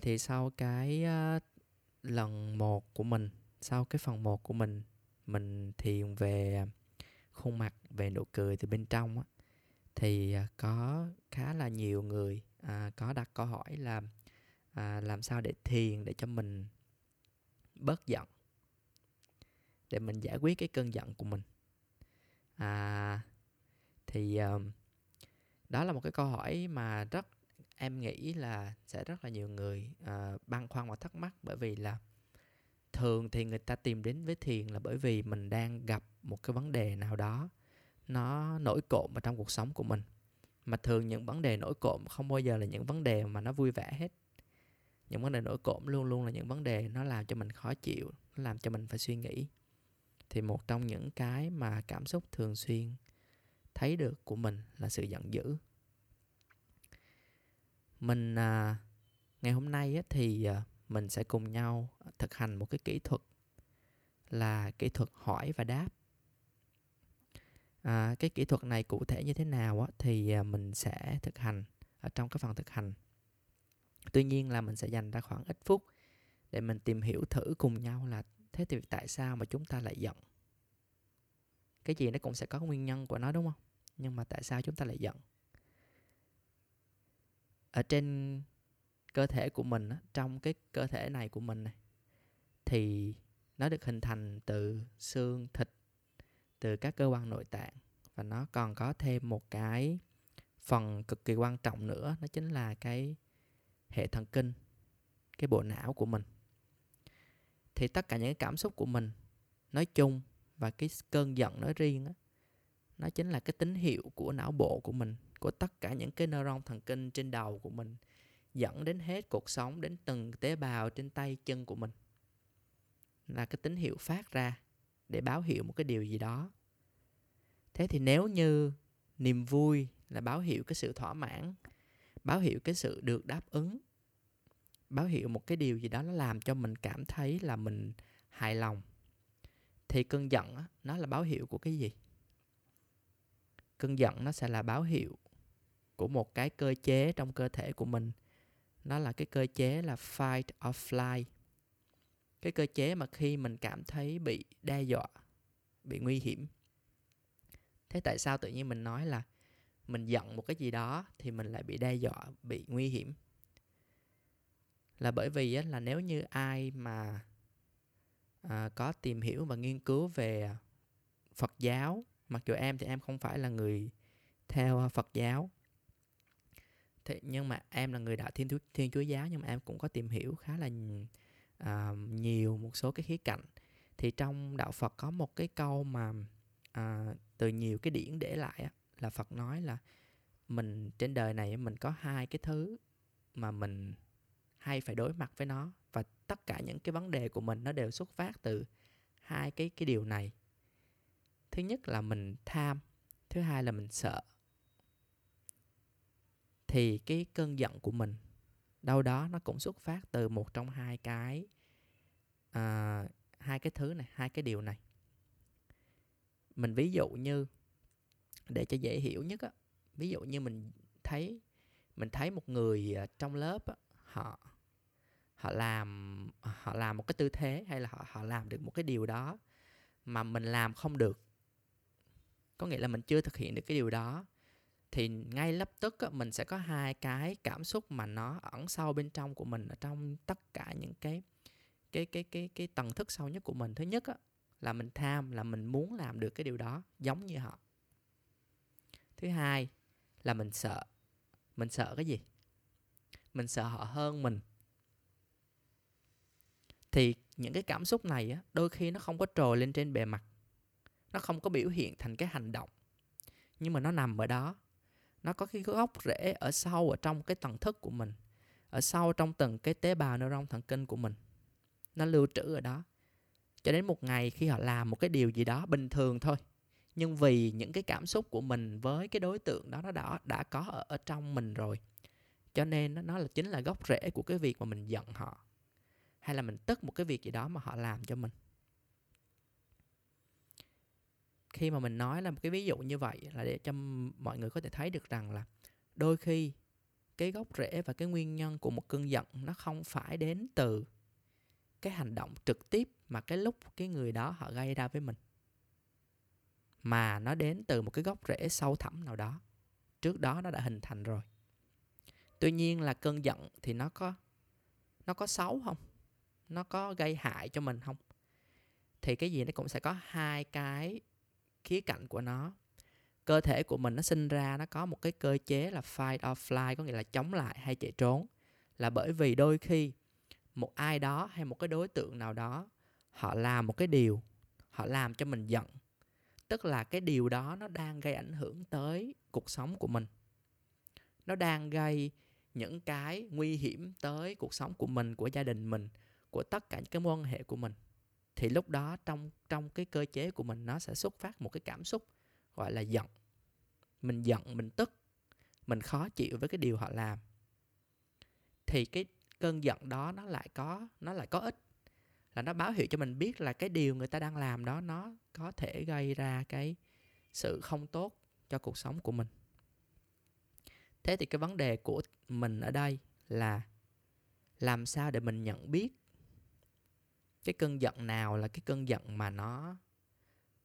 Rồi thì sau cái uh, lần một của mình sau cái phần một của mình mình thiền về khuôn mặt về nụ cười từ bên trong á, thì à, có khá là nhiều người à, có đặt câu hỏi là à, làm sao để thiền để cho mình bớt giận để mình giải quyết cái cơn giận của mình? À thì uh, đó là một cái câu hỏi mà rất em nghĩ là sẽ rất là nhiều người uh, băn khoăn và thắc mắc bởi vì là thường thì người ta tìm đến với thiền là bởi vì mình đang gặp một cái vấn đề nào đó nó nổi cộm ở trong cuộc sống của mình. Mà thường những vấn đề nổi cộm không bao giờ là những vấn đề mà nó vui vẻ hết. Những vấn đề nổi cộm luôn luôn là những vấn đề nó làm cho mình khó chịu nó làm cho mình phải suy nghĩ. Thì một trong những cái mà cảm xúc thường xuyên thấy được của mình là sự giận dữ mình à, ngày hôm nay á, thì à, mình sẽ cùng nhau thực hành một cái kỹ thuật là kỹ thuật hỏi và đáp. À, cái kỹ thuật này cụ thể như thế nào á, thì à, mình sẽ thực hành ở trong cái phần thực hành. Tuy nhiên là mình sẽ dành ra khoảng ít phút để mình tìm hiểu thử cùng nhau là thế thì tại sao mà chúng ta lại giận? Cái gì nó cũng sẽ có nguyên nhân của nó đúng không? Nhưng mà tại sao chúng ta lại giận? Ở trên cơ thể của mình trong cái cơ thể này của mình này thì nó được hình thành từ xương thịt từ các cơ quan nội tạng. Và nó còn có thêm một cái phần cực kỳ quan trọng nữa đó chính là cái hệ thần kinh cái bộ não của mình. Thì tất cả những cái cảm xúc của mình nói chung và cái cơn giận nói riêng đó, nó chính là cái tín hiệu của não bộ của mình của tất cả những cái neuron thần kinh trên đầu của mình, dẫn đến hết cuộc sống, đến từng tế bào trên tay chân của mình. Là cái tín hiệu phát ra để báo hiệu một cái điều gì đó. Thế thì nếu như niềm vui là báo hiệu cái sự thỏa mãn, báo hiệu cái sự được đáp ứng, báo hiệu một cái điều gì đó nó làm cho mình cảm thấy là mình hài lòng, thì cơn giận nó là báo hiệu của cái gì? Cơn giận nó sẽ là báo hiệu của một cái cơ chế trong cơ thể của mình. Nó là cái cơ chế là fight or flight. Cái cơ chế mà khi mình cảm thấy bị đe dọa bị nguy hiểm. Thế tại sao tự nhiên mình nói là mình giận một cái gì đó thì mình lại bị đe dọa bị nguy hiểm? Là bởi vì á, là nếu như ai mà à, có tìm hiểu và nghiên cứu về phật giáo mặc dù em thì em không phải là người theo phật giáo thế nhưng mà em là người đạo thiên thuyết thiên chúa giáo nhưng mà em cũng có tìm hiểu khá là uh, nhiều một số cái khía cạnh. Thì trong đạo phật có một cái câu mà uh, từ nhiều cái điển để lại á, là phật nói là mình trên đời này mình có hai cái thứ mà mình hay phải đối mặt với nó và tất cả những cái vấn đề của mình nó đều xuất phát từ hai cái cái điều này. Thứ nhất là mình tham thứ hai là mình sợ thì cái cơn giận của mình đâu đó nó cũng xuất phát từ một trong hai cái à, hai cái thứ này hai cái điều này. Mình ví dụ như để cho dễ hiểu nhất á ví dụ như mình thấy mình thấy một người à, trong lớp á, họ họ làm họ làm một cái tư thế hay là họ họ làm được một cái điều đó mà mình làm không được. Có nghĩa là mình chưa thực hiện được cái điều đó thì ngay lập tức á, mình sẽ có hai cái cảm xúc mà nó ẩn sâu bên trong của mình ở trong tất cả những cái cái cái cái cái tầng thức sâu nhất của mình. Thứ nhất á, là mình tham là mình muốn làm được cái điều đó giống như họ. Thứ hai là mình sợ. Mình sợ cái gì? Mình sợ họ hơn mình. Thì những cái cảm xúc này á, đôi khi nó không có trồi lên trên bề mặt. Nó không có biểu hiện thành cái hành động. Nhưng mà nó nằm ở đó nó có cái gốc rễ ở sâu ở trong cái tầng thức của mình ở sâu trong từng cái tế bào neuron thần kinh của mình. Nó lưu trữ ở đó. Cho đến một ngày khi họ làm một cái điều gì đó bình thường thôi nhưng vì những cái cảm xúc của mình với cái đối tượng đó nó đã đã có ở, ở trong mình rồi cho nên nó, nó là chính là gốc rễ của cái việc mà mình giận họ hay là mình tức một cái việc gì đó mà họ làm cho mình khi mà mình nói là một cái ví dụ như vậy là để cho mọi người có thể thấy được rằng là đôi khi cái gốc rễ và cái nguyên nhân của một cơn giận nó không phải đến từ cái hành động trực tiếp mà cái lúc cái người đó họ gây ra với mình, mà nó đến từ một cái gốc rễ sâu thẳm nào đó. Trước đó nó đã hình thành rồi. Tuy nhiên là cơn giận thì nó có nó có xấu không? Nó có gây hại cho mình không? Thì cái gì nó cũng sẽ có hai cái khía cạnh của nó. Cơ thể của mình nó sinh ra nó có một cái cơ chế là fight or flight, có nghĩa là chống lại hay chạy trốn. Là bởi vì đôi khi một ai đó hay một cái đối tượng nào đó, họ làm một cái điều, họ làm cho mình giận. Tức là cái điều đó nó đang gây ảnh hưởng tới cuộc sống của mình. Nó đang gây những cái nguy hiểm tới cuộc sống của mình, của gia đình mình, của tất cả những cái mối quan hệ của mình thì lúc đó trong trong cái cơ chế của mình nó sẽ xuất phát một cái cảm xúc, gọi là giận. Mình giận, mình tức, mình khó chịu với cái điều họ làm. Thì cái cơn giận đó nó lại có, nó lại có ích, là nó báo hiệu cho mình biết là cái điều người ta đang làm đó nó có thể gây ra cái sự không tốt cho cuộc sống của mình. Thế thì cái vấn đề của mình ở đây là làm sao để mình nhận biết cái cơn giận nào là cái cơn giận mà nó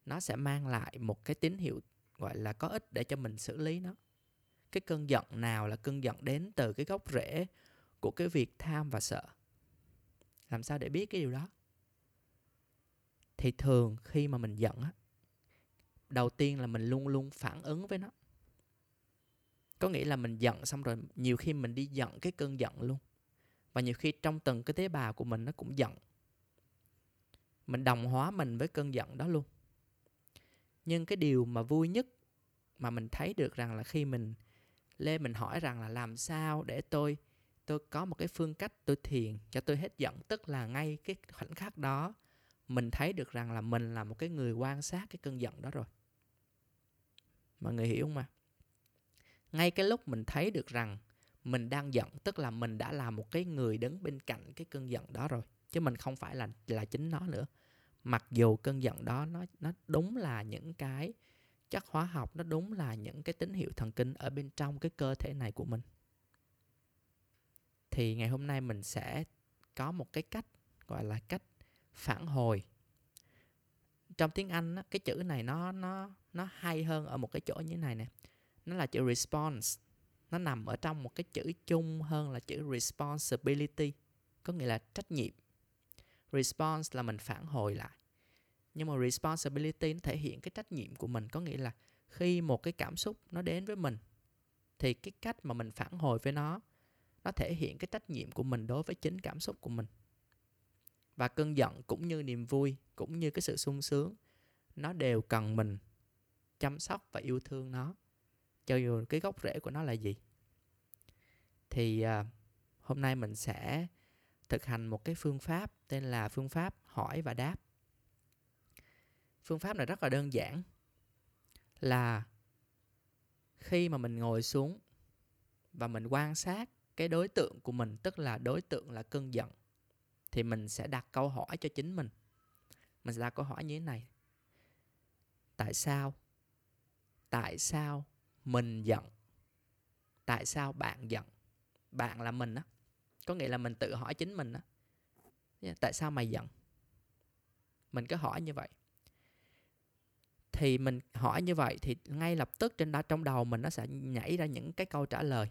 nó sẽ mang lại một cái tín hiệu, gọi là, có ích để cho mình xử lý nó. Cái cơn giận nào là cơn giận đến từ cái gốc rễ của cái việc tham và sợ. Làm sao để biết cái điều đó? Thì thường khi mà mình giận á, đầu tiên là mình luôn luôn phản ứng với nó. Có nghĩa là mình giận xong rồi nhiều khi mình đi giận cái cơn giận luôn. Và nhiều khi trong từng cái tế bào của mình nó cũng giận mình đồng hóa mình với cơn giận đó luôn. Nhưng cái điều mà vui nhất mà mình thấy được rằng là khi mình lê mình hỏi rằng là làm sao để tôi tôi có một cái phương cách tôi thiền cho tôi hết giận, tức là ngay cái khoảnh khắc đó, mình thấy được rằng là mình là một cái người quan sát cái cơn giận đó rồi. Mọi người hiểu không mà ngay cái lúc mình thấy được rằng mình đang giận, tức là mình đã là một cái người đứng bên cạnh cái cơn giận đó rồi chứ mình không phải là là chính nó nữa. Mặc dù cơn giận đó nó nó đúng là những cái chất hóa học, nó đúng là những cái tín hiệu thần kinh ở bên trong cái cơ thể này của mình. Thì ngày hôm nay mình sẽ có một cái cách, gọi là cách phản hồi. Trong tiếng Anh cái chữ này nó nó nó hay hơn ở một cái chỗ như thế này nè. Nó là chữ response. Nó nằm ở trong một cái chữ chung hơn là chữ responsibility, có nghĩa là trách nhiệm response là mình phản hồi lại. Nhưng mà responsibility nó thể hiện cái trách nhiệm của mình có nghĩa là khi một cái cảm xúc nó đến với mình thì cái cách mà mình phản hồi với nó nó thể hiện cái trách nhiệm của mình đối với chính cảm xúc của mình. Và cơn giận cũng như niềm vui cũng như cái sự sung sướng nó đều cần mình chăm sóc và yêu thương nó. Cho dù cái gốc rễ của nó là gì. Thì uh, hôm nay mình sẽ thực hành một cái phương pháp tên là phương pháp hỏi và đáp. Phương pháp này rất là đơn giản, là khi mà mình ngồi xuống và mình quan sát cái đối tượng của mình, tức là đối tượng là cơn giận, thì mình sẽ đặt câu hỏi cho chính mình. Mình sẽ đặt câu hỏi như thế này. Tại sao? Tại sao mình giận? Tại sao bạn giận? Bạn là mình á có nghĩa là mình tự hỏi chính mình á. Tại sao mày giận? Mình cứ hỏi như vậy. Thì mình hỏi như vậy thì ngay lập tức trên đó trong đầu mình nó sẽ nhảy ra những cái câu trả lời,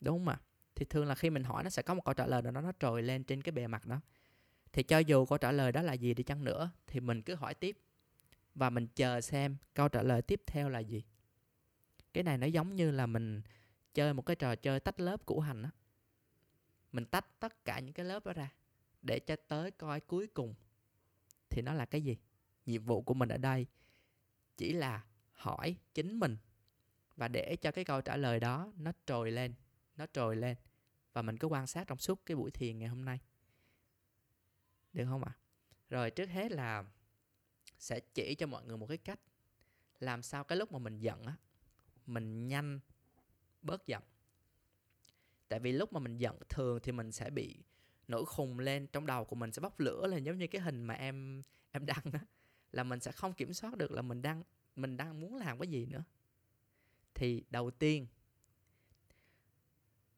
đúng không ạ? Thì thường là khi mình hỏi nó sẽ có một câu trả lời nào đó nó trồi lên trên cái bề mặt đó. Thì cho dù câu trả lời đó là gì đi chăng nữa thì mình cứ hỏi tiếp. Và mình chờ xem câu trả lời tiếp theo là gì. Cái này nó giống như là mình chơi một cái trò chơi tách lớp củ hành á mình tách tất cả những cái lớp đó ra để cho tới coi cuối cùng. Thì nó là cái gì? Nhiệm vụ của mình ở đây chỉ là hỏi chính mình và để cho cái câu trả lời đó nó trồi lên, nó trồi lên và mình cứ quan sát trong suốt cái buổi thiền ngày hôm nay. Được không ạ? Rồi trước hết là sẽ chỉ cho mọi người một cái cách làm sao cái lúc mà mình giận á, mình nhanh bớt giận tại vì lúc mà mình giận thường thì mình sẽ bị nổi khùng lên, trong đầu của mình sẽ bốc lửa lên, giống như cái hình mà em em đăng á. Là mình sẽ không kiểm soát được là mình đang mình đang muốn làm cái gì nữa. Thì đầu tiên,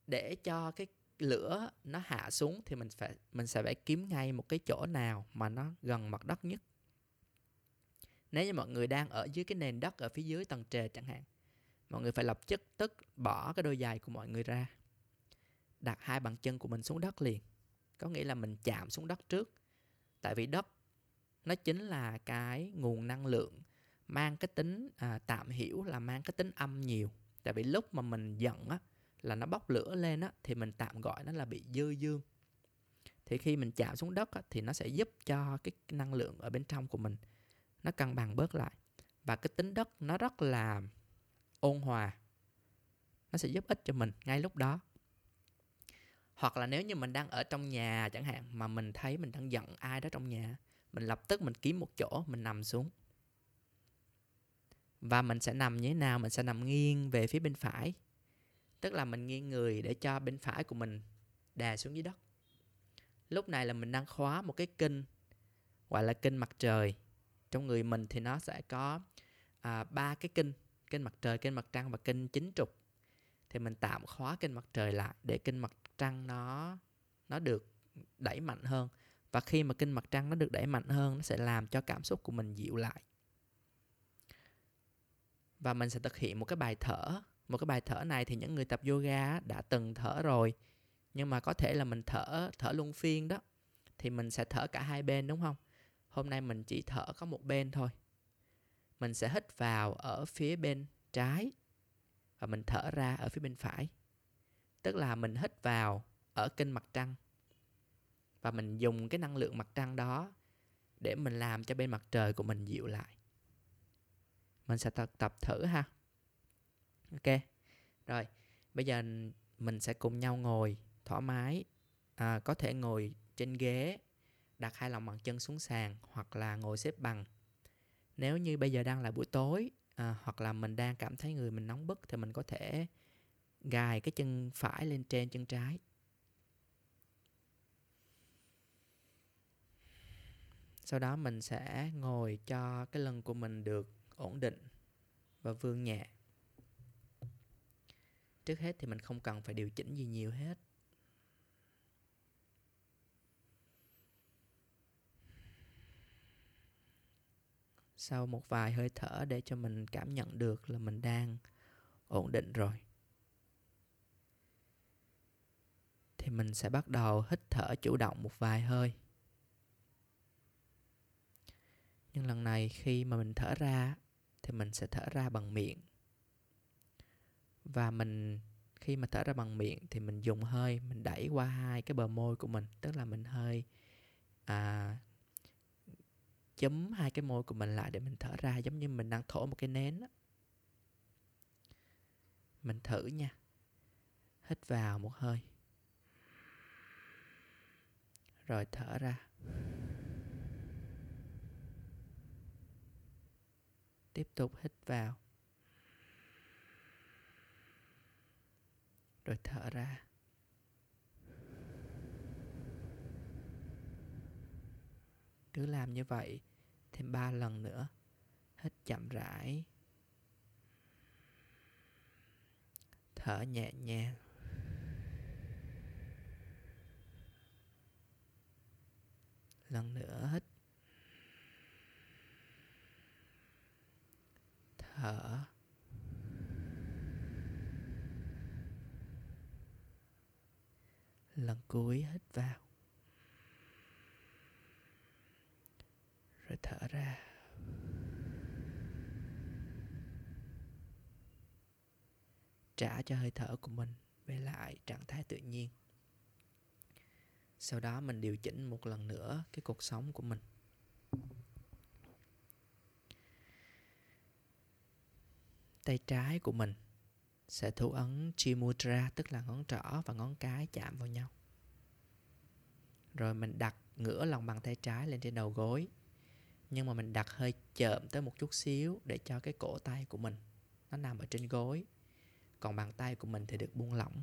để cho cái lửa nó hạ xuống thì mình phải, mình sẽ phải kiếm ngay một cái chỗ nào mà nó gần mặt đất nhất. Nếu như mọi người đang ở dưới cái nền đất ở phía dưới tầng trệt chẳng hạn, mọi người phải lập tức tức bỏ cái đôi giày của mọi người ra đặt hai bàn chân của mình xuống đất liền. Có nghĩa là mình chạm xuống đất trước. Tại vì đất nó chính là cái nguồn năng lượng mang cái tính à, tạm hiểu là mang cái tính âm nhiều. Tại vì lúc mà mình giận á là nó bốc lửa lên á thì mình tạm gọi nó là bị dư dương. Thì khi mình chạm xuống đất á, thì nó sẽ giúp cho cái năng lượng ở bên trong của mình nó cân bằng bớt lại. Và cái tính đất nó rất là ôn hòa. Nó sẽ giúp ích cho mình ngay lúc đó hoặc là nếu như mình đang ở trong nhà chẳng hạn mà mình thấy mình đang giận ai đó trong nhà mình lập tức mình kiếm một chỗ mình nằm xuống. Và mình sẽ nằm như thế nào? Mình sẽ nằm nghiêng về phía bên phải. Tức là mình nghiêng người để cho bên phải của mình đè xuống dưới đất. Lúc này là mình đang khóa một cái kinh gọi là kinh mặt trời. Trong người mình thì nó sẽ có à, ba cái kinh kinh mặt trời kinh mặt trăng và kinh chính trục. Thì mình tạm khóa kinh mặt trời lại để kinh mặt trăng nó nó được đẩy mạnh hơn. Và khi mà kinh mặt trăng nó được đẩy mạnh hơn, nó sẽ làm cho cảm xúc của mình dịu lại. Và mình sẽ thực hiện một cái bài thở. Một cái bài thở này thì những người tập yoga đã từng thở rồi. Nhưng mà có thể là mình thở thở luân phiên đó. Thì mình sẽ thở cả hai bên, đúng không? Hôm nay mình chỉ thở có một bên thôi. Mình sẽ hít vào ở phía bên trái và mình thở ra ở phía bên phải tức là mình hít vào ở kinh mặt trăng. Và mình dùng cái năng lượng mặt trăng đó để mình làm cho bên mặt trời của mình dịu lại. Mình sẽ tập tập thử ha. Ok. Rồi bây giờ mình sẽ cùng nhau ngồi thoải mái. À, có thể ngồi trên ghế đặt hai lòng bàn chân xuống sàn hoặc là ngồi xếp bằng. Nếu như bây giờ đang là buổi tối à, hoặc là mình đang cảm thấy người mình nóng bức thì mình có thể gài cái chân phải lên trên chân trái. Sau đó mình sẽ ngồi cho cái lưng của mình được ổn định và vươn nhẹ. Trước hết thì mình không cần phải điều chỉnh gì nhiều hết. Sau một vài hơi thở để cho mình cảm nhận được là mình đang ổn định rồi thì mình sẽ bắt đầu hít thở chủ động một vài hơi. Nhưng lần này khi mà mình thở ra thì mình sẽ thở ra bằng miệng. Và mình khi mà thở ra bằng miệng thì mình dùng hơi mình đẩy qua hai cái bờ môi của mình tức là mình hơi à, chấm hai cái môi của mình lại để mình thở ra giống như mình đang thổi một cái nến đó. mình thử nha. Hít vào một hơi rồi thở ra. Tiếp tục hít vào. Rồi thở ra. Cứ làm như vậy thêm ba lần nữa. Hít chậm rãi. Thở nhẹ nhàng. Lần nữa hít thở. Lần cuối hít vào. Rồi thở ra. Trả cho hơi thở của mình về lại trạng thái tự nhiên sau đó mình điều chỉnh một lần nữa cái cuộc sống của mình. Tay trái của mình sẽ thủ ấn chi mudra tức là ngón trỏ và ngón cái chạm vào nhau. Rồi mình đặt ngửa lòng bàn tay trái lên trên đầu gối, nhưng mà mình đặt hơi chậm tới một chút xíu để cho cái cổ tay của mình nó nằm ở trên gối. Còn bàn tay của mình thì được buông lỏng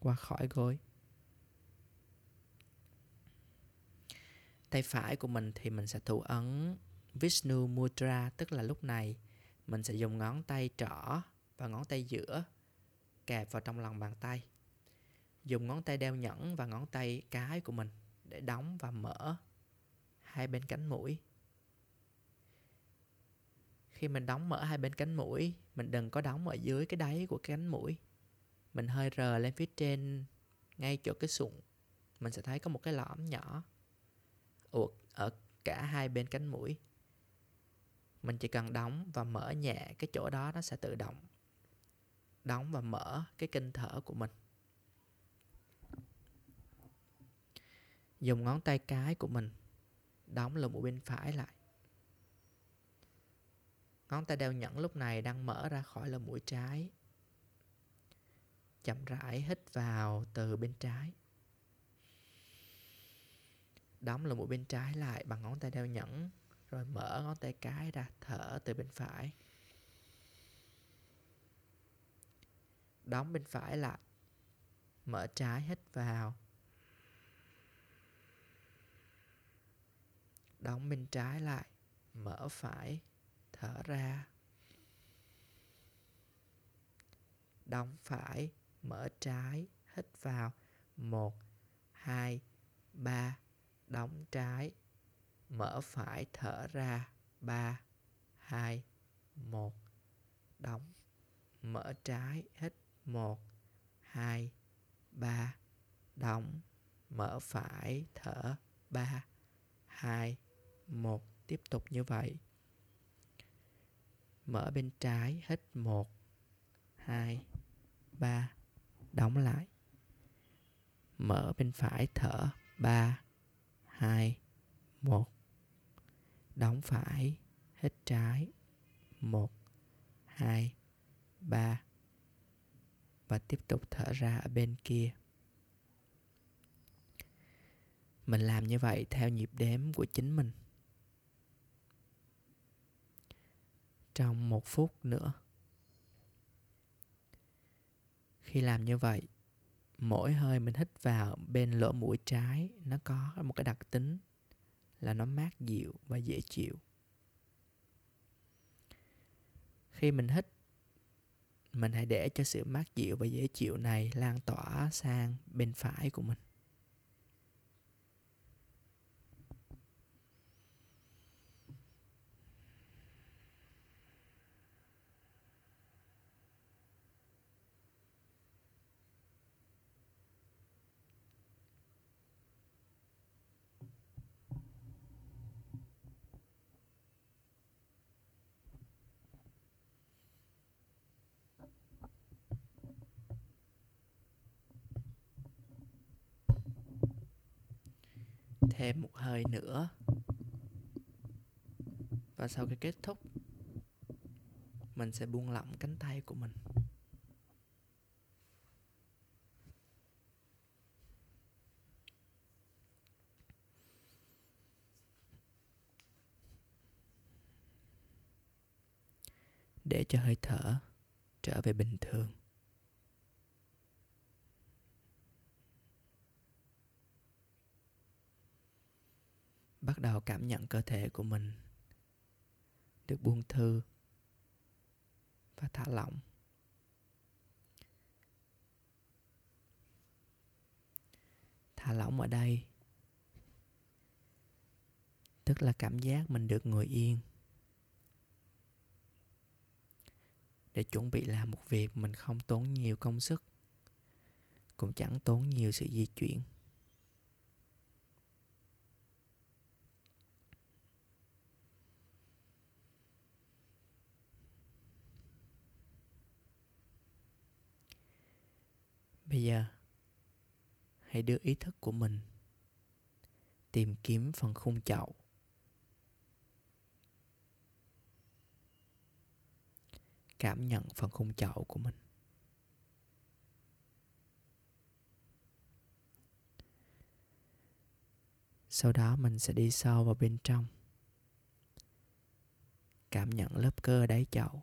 qua khỏi gối. Tay phải của mình thì mình sẽ thủ ấn Vishnu Mudra, tức là lúc này. Mình sẽ dùng ngón tay trỏ và ngón tay giữa kẹp vào trong lòng bàn tay. Dùng ngón tay đeo nhẫn và ngón tay cái của mình để đóng và mở hai bên cánh mũi. Khi mình đóng mở hai bên cánh mũi, mình đừng có đóng ở dưới cái đáy của cánh mũi. Mình hơi rờ lên phía trên, ngay chỗ cái sụn. Mình sẽ thấy có một cái lõm nhỏ uột ở cả hai bên cánh mũi. Mình chỉ cần đóng và mở nhẹ cái chỗ đó, nó sẽ tự động đóng và mở cái kinh thở của mình. Dùng ngón tay cái của mình đóng lỗ mũi bên phải lại. Ngón tay đeo nhẫn lúc này đang mở ra khỏi lỗ mũi trái. Chậm rãi hít vào từ bên trái đóng lỗ mũi bên trái lại bằng ngón tay đeo nhẫn, rồi mở ngón tay cái ra, thở từ bên phải. Đóng bên phải lại, mở trái hít vào. Đóng bên trái lại, mở phải, thở ra. Đóng phải, mở trái, hít vào. Một, hai, ba đóng trái. Mở phải thở ra. Ba, hai, một. Đóng. Mở trái. Hít. Một, hai, ba. Đóng. Mở phải thở. Ba, hai, một. Tiếp tục như vậy. Mở bên trái. Hít. Một, hai, ba. Đóng lại. Mở bên phải thở. Ba hai, một. Đóng phải hít trái. Một, hai, ba. Và tiếp tục thở ra ở bên kia. Mình làm như vậy theo nhịp đếm của chính mình. Trong một phút nữa. Khi làm như vậy mỗi hơi mình hít vào bên lỗ mũi trái, nó có một cái đặc tính là nó mát dịu và dễ chịu. Khi mình hít, mình hãy để cho sự mát dịu và dễ chịu này lan tỏa sang bên phải của mình thêm một hơi nữa. Và sau khi kết thúc, mình sẽ buông lỏng cánh tay của mình. Để cho hơi thở trở về bình thường. Bắt đầu cảm nhận cơ thể của mình được buông thư và thả lỏng. Thả lỏng ở đây, tức là cảm giác mình được ngồi yên để chuẩn bị làm một việc mình không tốn nhiều công sức, cũng chẳng tốn nhiều sự di chuyển. bây giờ, hãy đưa ý thức của mình tìm kiếm phần khung chậu. Cảm nhận phần khung chậu của mình. Sau đó mình sẽ đi sâu vào bên trong. Cảm nhận lớp cơ đáy chậu.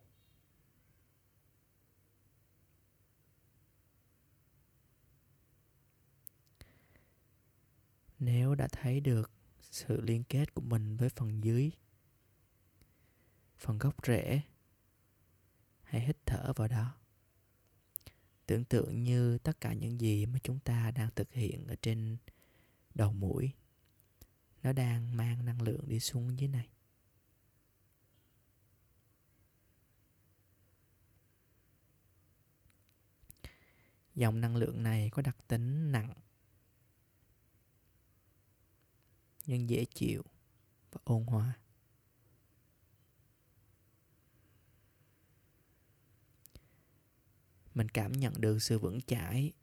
Nếu đã thấy được sự liên kết của mình với phần dưới, phần gốc rễ, hãy hít thở vào đó. Tưởng tượng như tất cả những gì mà chúng ta đang thực hiện ở trên đầu mũi, nó đang mang năng lượng đi xuống dưới này. Dòng năng lượng này có đặc tính nặng nhưng dễ chịu và ôn hòa. Mình cảm nhận được sự vững chãi.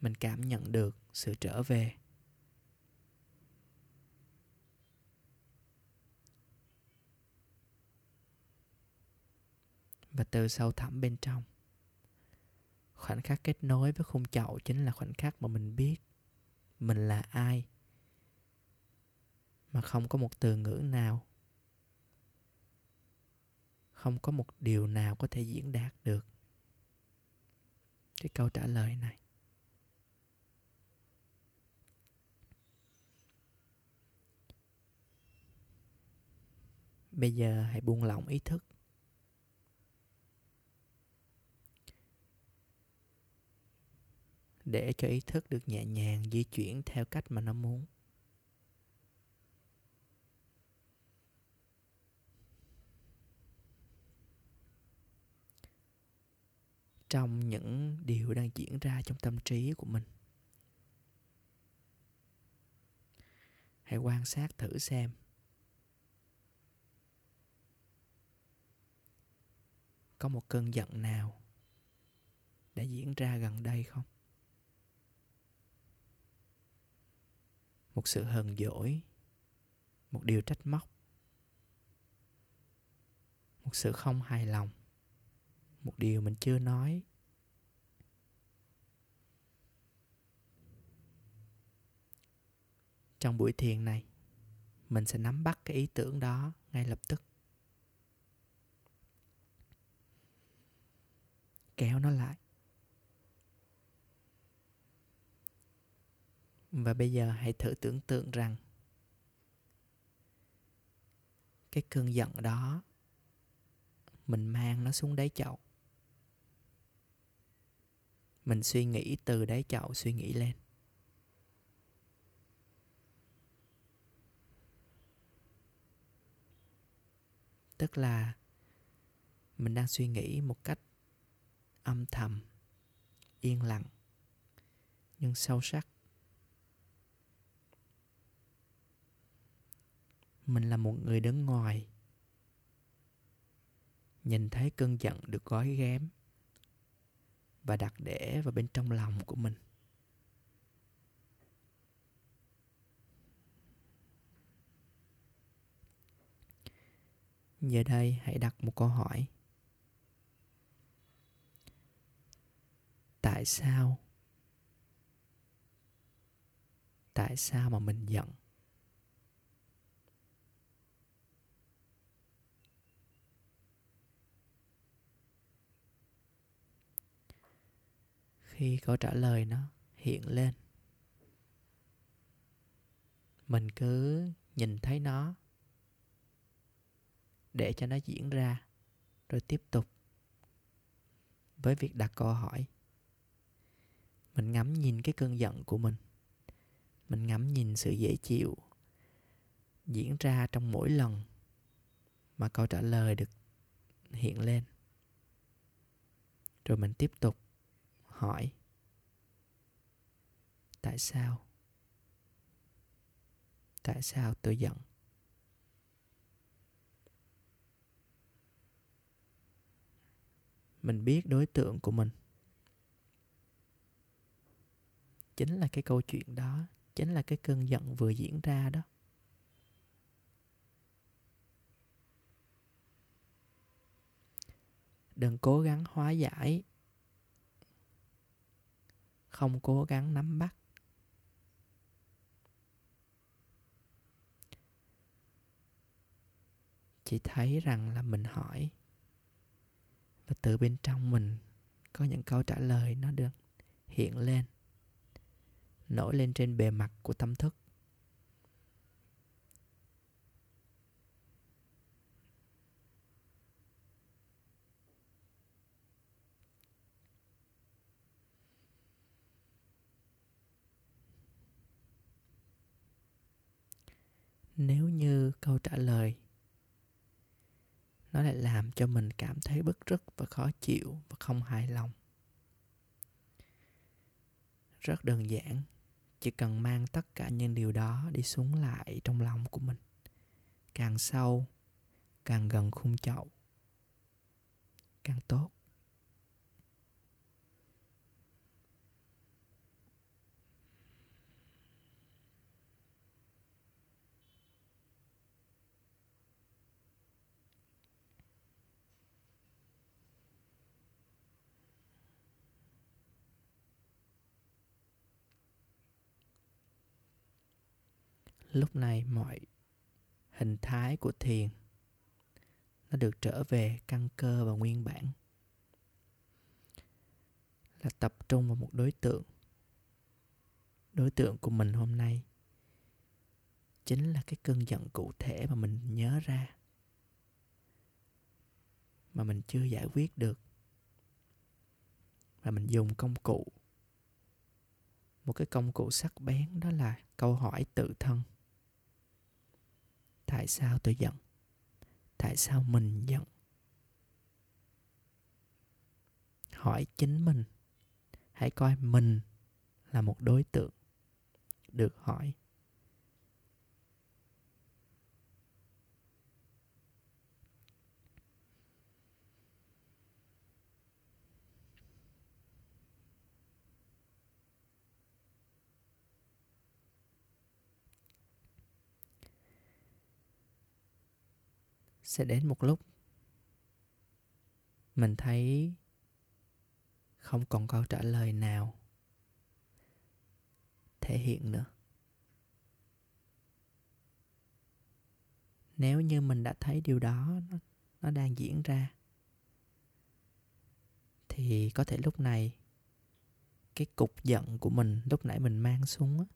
Mình cảm nhận được sự trở về. Và từ sâu thẳm bên trong khoảnh khắc kết nối với khung chậu chính là khoảnh khắc mà mình biết mình là ai, mà không có một từ ngữ nào, không có một điều nào có thể diễn đạt được cái câu trả lời này. Bây giờ hãy buông lỏng ý thức. Để cho ý thức được nhẹ nhàng di chuyển theo cách mà nó muốn. Trong những điều đang diễn ra trong tâm trí của mình, hãy quan sát thử xem. Có một cơn giận nào đã diễn ra gần đây không? Một sự hờn dỗi, một điều trách móc, một sự không hài lòng, một điều mình chưa nói. Trong buổi thiền này, mình sẽ nắm bắt cái ý tưởng đó ngay lập tức. Kéo nó lại. Và bây giờ hãy thử tưởng tượng rằng cái cơn giận đó mình mang nó xuống đáy chậu. Mình suy nghĩ từ đáy chậu suy nghĩ lên. Tức là mình đang suy nghĩ một cách âm thầm, yên lặng, nhưng sâu sắc. Mình là một người đứng ngoài. Nhìn thấy cơn giận được gói ghém và đặt để vào bên trong lòng của mình. Giờ đây hãy đặt một câu hỏi. Tại sao? Tại sao mà mình giận? Khi câu trả lời nó hiện lên, mình cứ nhìn thấy nó để cho nó diễn ra rồi tiếp tục với việc đặt câu hỏi. Mình ngắm nhìn cái cơn giận của mình. Mình ngắm nhìn sự dễ chịu diễn ra trong mỗi lần mà câu trả lời được hiện lên. Rồi mình tiếp tục hỏi. Tại sao? Tại sao tôi giận? Mình biết đối tượng của mình. Chính là cái câu chuyện đó, chính là cái cơn giận vừa diễn ra đó. Đừng cố gắng hóa giải không cố gắng nắm bắt. Chỉ thấy rằng là mình hỏi. Và từ bên trong mình có những câu trả lời nó được hiện lên, nổi lên trên bề mặt của tâm thức. Nếu như câu trả lời nó lại làm cho mình cảm thấy bức rứt và khó chịu và không hài lòng. Rất đơn giản, chỉ cần mang tất cả những điều đó đi xuống lại trong lòng của mình. Càng sâu, càng gần khung chậu, càng tốt. Lúc này mọi hình thái của thiền nó được trở về căn cơ và nguyên bản. Là tập trung vào một đối tượng. Đối tượng của mình hôm nay chính là cái cơn giận cụ thể mà mình nhớ ra. Mà mình chưa giải quyết được. Và mình dùng công cụ. Một cái công cụ sắc bén đó là câu hỏi tự thân tại sao tôi giận? Tại sao mình giận? Hỏi chính mình. Hãy coi mình là một đối tượng. Được hỏi. Sẽ đến một lúc. Mình thấy không còn câu trả lời nào thể hiện nữa. Nếu như mình đã thấy điều đó nó, nó đang diễn ra thì có thể lúc này cái cục giận của mình lúc nãy mình mang xuống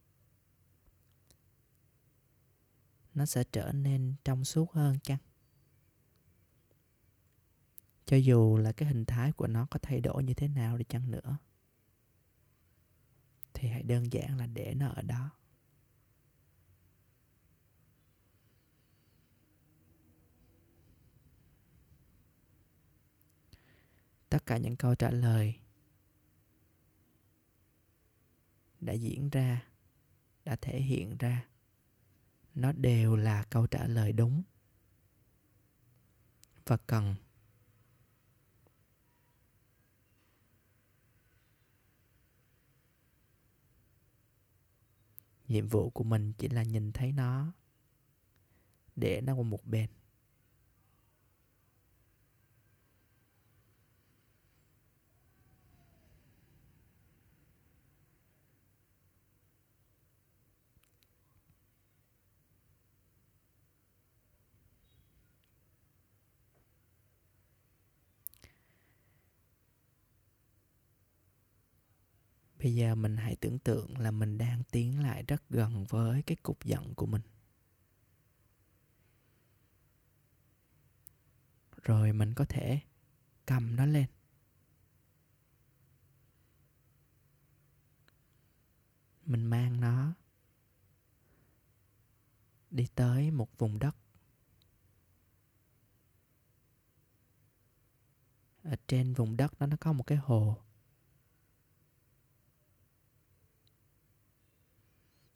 nó sẽ trở nên trong suốt hơn chăng? Cho dù là cái hình thái của nó có thay đổi như thế nào đi chăng nữa, thì hãy đơn giản là để nó ở đó. Tất cả những câu trả lời đã diễn ra, đã thể hiện ra, nó đều là câu trả lời đúng và cần nhiệm vụ của mình chỉ là nhìn thấy nó để nó qua một bên. Bây giờ mình hãy tưởng tượng là mình đang tiến lại rất gần với cái cục giận của mình. Rồi mình có thể cầm nó lên. Mình mang nó đi tới một vùng đất. Ở trên vùng đất đó nó có một cái hồ.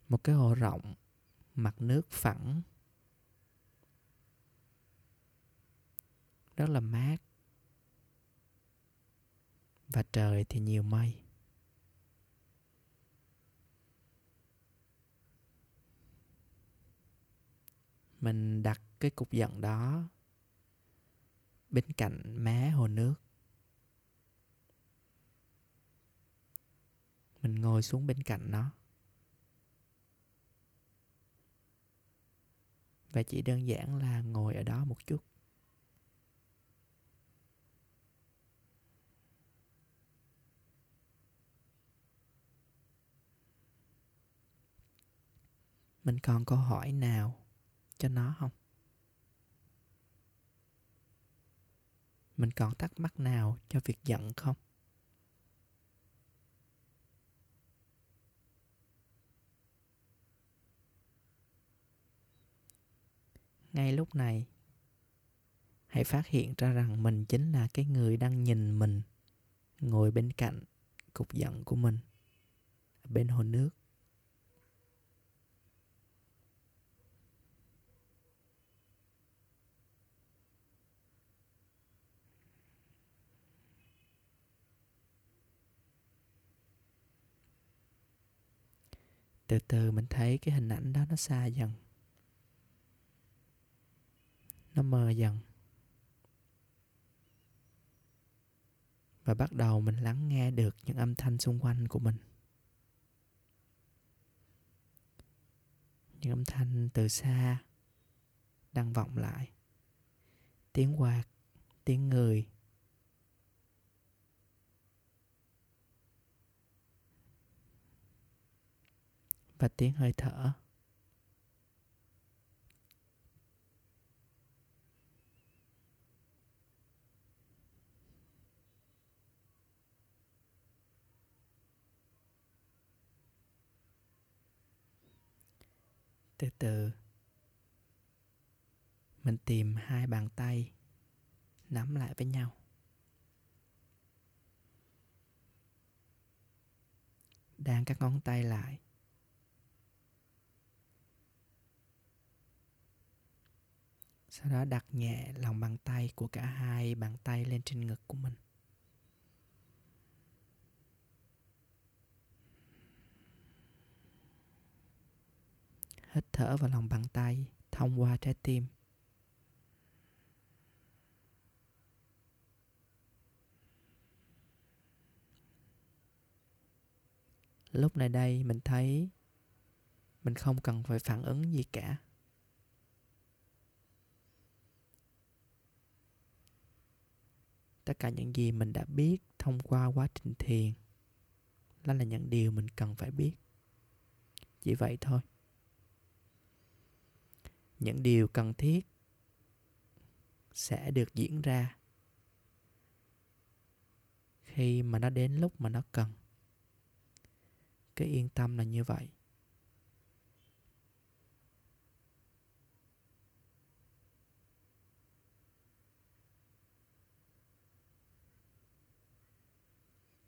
một cái hồ rộng, mặt nước phẳng. Rất là mát. Và trời thì nhiều mây. Mình đặt cái cục giận đó bên cạnh má hồ nước. Mình ngồi xuống bên cạnh nó. Và chỉ đơn giản là ngồi ở đó một chút. Mình còn câu hỏi nào cho nó không? Mình còn thắc mắc nào cho việc giận không? Ngay lúc này, hãy phát hiện ra rằng mình chính là cái người đang nhìn mình ngồi bên cạnh cục giận của mình, bên hồ nước. Từ từ mình thấy cái hình ảnh đó nó xa dần nó mờ dần. Và bắt đầu mình lắng nghe được những âm thanh xung quanh của mình. Những âm thanh từ xa đang vọng lại. Tiếng quạt, tiếng người. Và tiếng hơi thở. Từ từ. Mình tìm hai bàn tay, nắm lại với nhau. Đan các ngón tay lại. Sau đó đặt nhẹ lòng bàn tay của cả hai bàn tay lên trên ngực của mình. Hít thở vào lòng bàn tay, thông qua trái tim. Lúc này đây mình thấy mình không cần phải phản ứng gì cả. Tất cả những gì mình đã biết thông qua quá trình thiền, đó là những điều mình cần phải biết. Chỉ vậy thôi những điều cần thiết sẽ được diễn ra khi mà nó đến lúc mà nó cần. Cứ yên tâm là như vậy.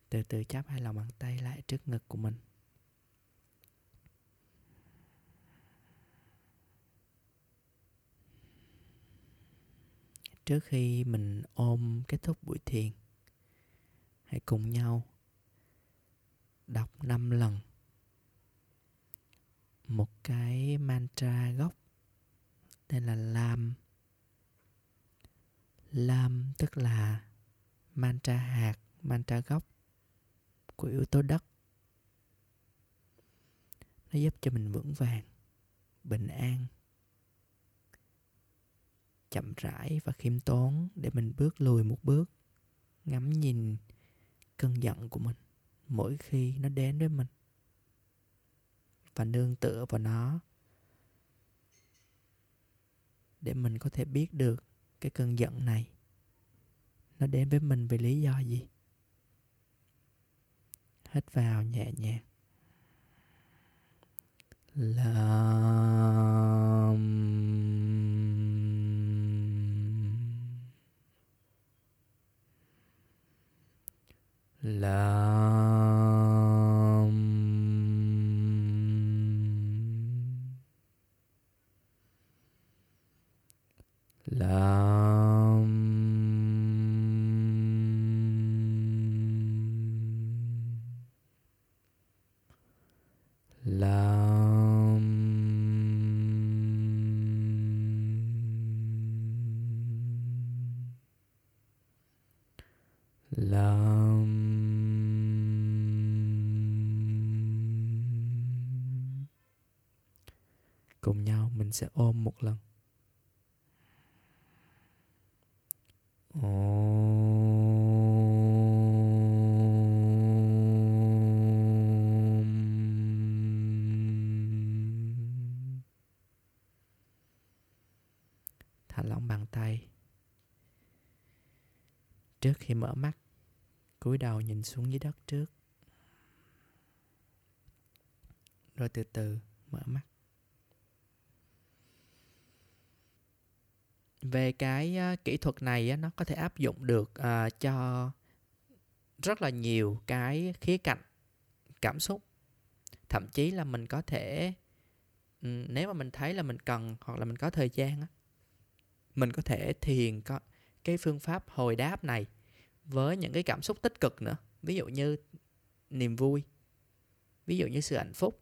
Từ từ chắp hai lòng bàn tay lại trước ngực của mình. Trước khi mình ôm kết thúc buổi thiền, hãy cùng nhau đọc 5 lần. Một cái mantra gốc tên là lam. Lam tức là mantra hạt, mantra gốc của yếu tố đất. Nó giúp cho mình vững vàng, bình an chậm rãi và khiêm tốn để mình bước lùi một bước, ngắm nhìn cơn giận của mình mỗi khi nó đến với mình. Và nương tựa vào nó để mình có thể biết được cái cơn giận này nó đến với mình vì lý do gì. Hít vào nhẹ nhàng. Làm làm sẽ ôm một lần. Thả lỏng bàn tay. Trước khi mở mắt, cúi đầu nhìn xuống dưới đất trước. Rồi từ từ mở mắt. Về cái uh, kỹ thuật này uh, nó có thể áp dụng được uh, cho rất là nhiều cái khía cạnh cảm xúc. Thậm chí là mình có thể um, nếu mà mình thấy là mình cần hoặc là mình có thời gian á mình có thể thiền có cái phương pháp hồi đáp này với những cái cảm xúc tích cực nữa. Ví dụ như niềm vui ví dụ như sự hạnh phúc.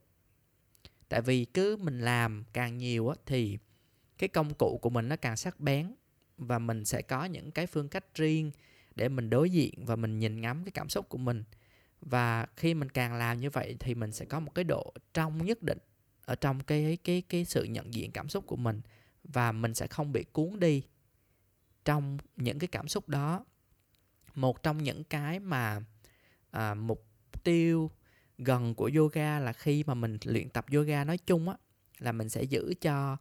Tại vì cứ mình làm càng nhiều á thì cái công cụ của mình nó càng sắc bén và mình sẽ có những cái phương cách riêng để mình đối diện và mình nhìn ngắm cái cảm xúc của mình. Và khi mình càng làm như vậy thì mình sẽ có một cái độ trong nhất định ở trong cái cái cái sự nhận diện cảm xúc của mình và mình sẽ không bị cuốn đi trong những cái cảm xúc đó. Một trong những cái mà à, mục tiêu gần của yoga là khi mà mình luyện tập yoga nói chung á là mình sẽ giữ cho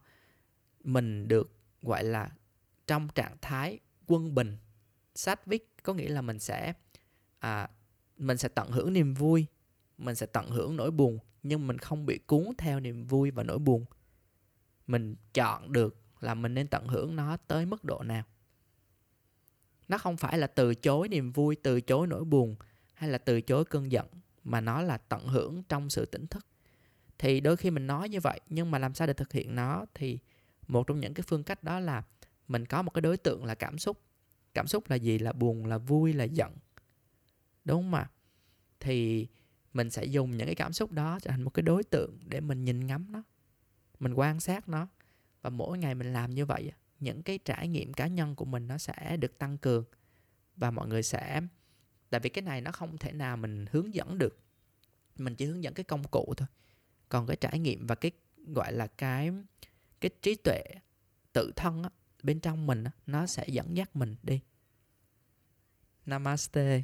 mình được gọi là trong trạng thái quân bình sát viết có nghĩa là mình sẽ à, mình sẽ tận hưởng niềm vui mình sẽ tận hưởng nỗi buồn nhưng mình không bị cuốn theo niềm vui và nỗi buồn. Mình chọn được là mình nên tận hưởng nó tới mức độ nào. Nó không phải là từ chối niềm vui từ chối nỗi buồn hay là từ chối cơn giận mà nó là tận hưởng trong sự tỉnh thức. Thì đôi khi mình nói như vậy nhưng mà làm sao để thực hiện nó thì một trong những cái phương cách đó là mình có một cái đối tượng là cảm xúc. Cảm xúc là gì? Là buồn, là vui, là giận. Đúng không ạ? Thì mình sẽ dùng những cái cảm xúc đó trở thành một cái đối tượng để mình nhìn ngắm nó, mình quan sát nó. Và mỗi ngày mình làm như vậy, những cái trải nghiệm cá nhân của mình nó sẽ được tăng cường. Và mọi người sẽ, tại vì cái này nó không thể nào mình hướng dẫn được. Mình chỉ hướng dẫn cái công cụ thôi. Còn cái trải nghiệm và cái, gọi là cái cái trí tuệ tự thân á, bên trong mình á, nó sẽ dẫn dắt mình đi. Namaste.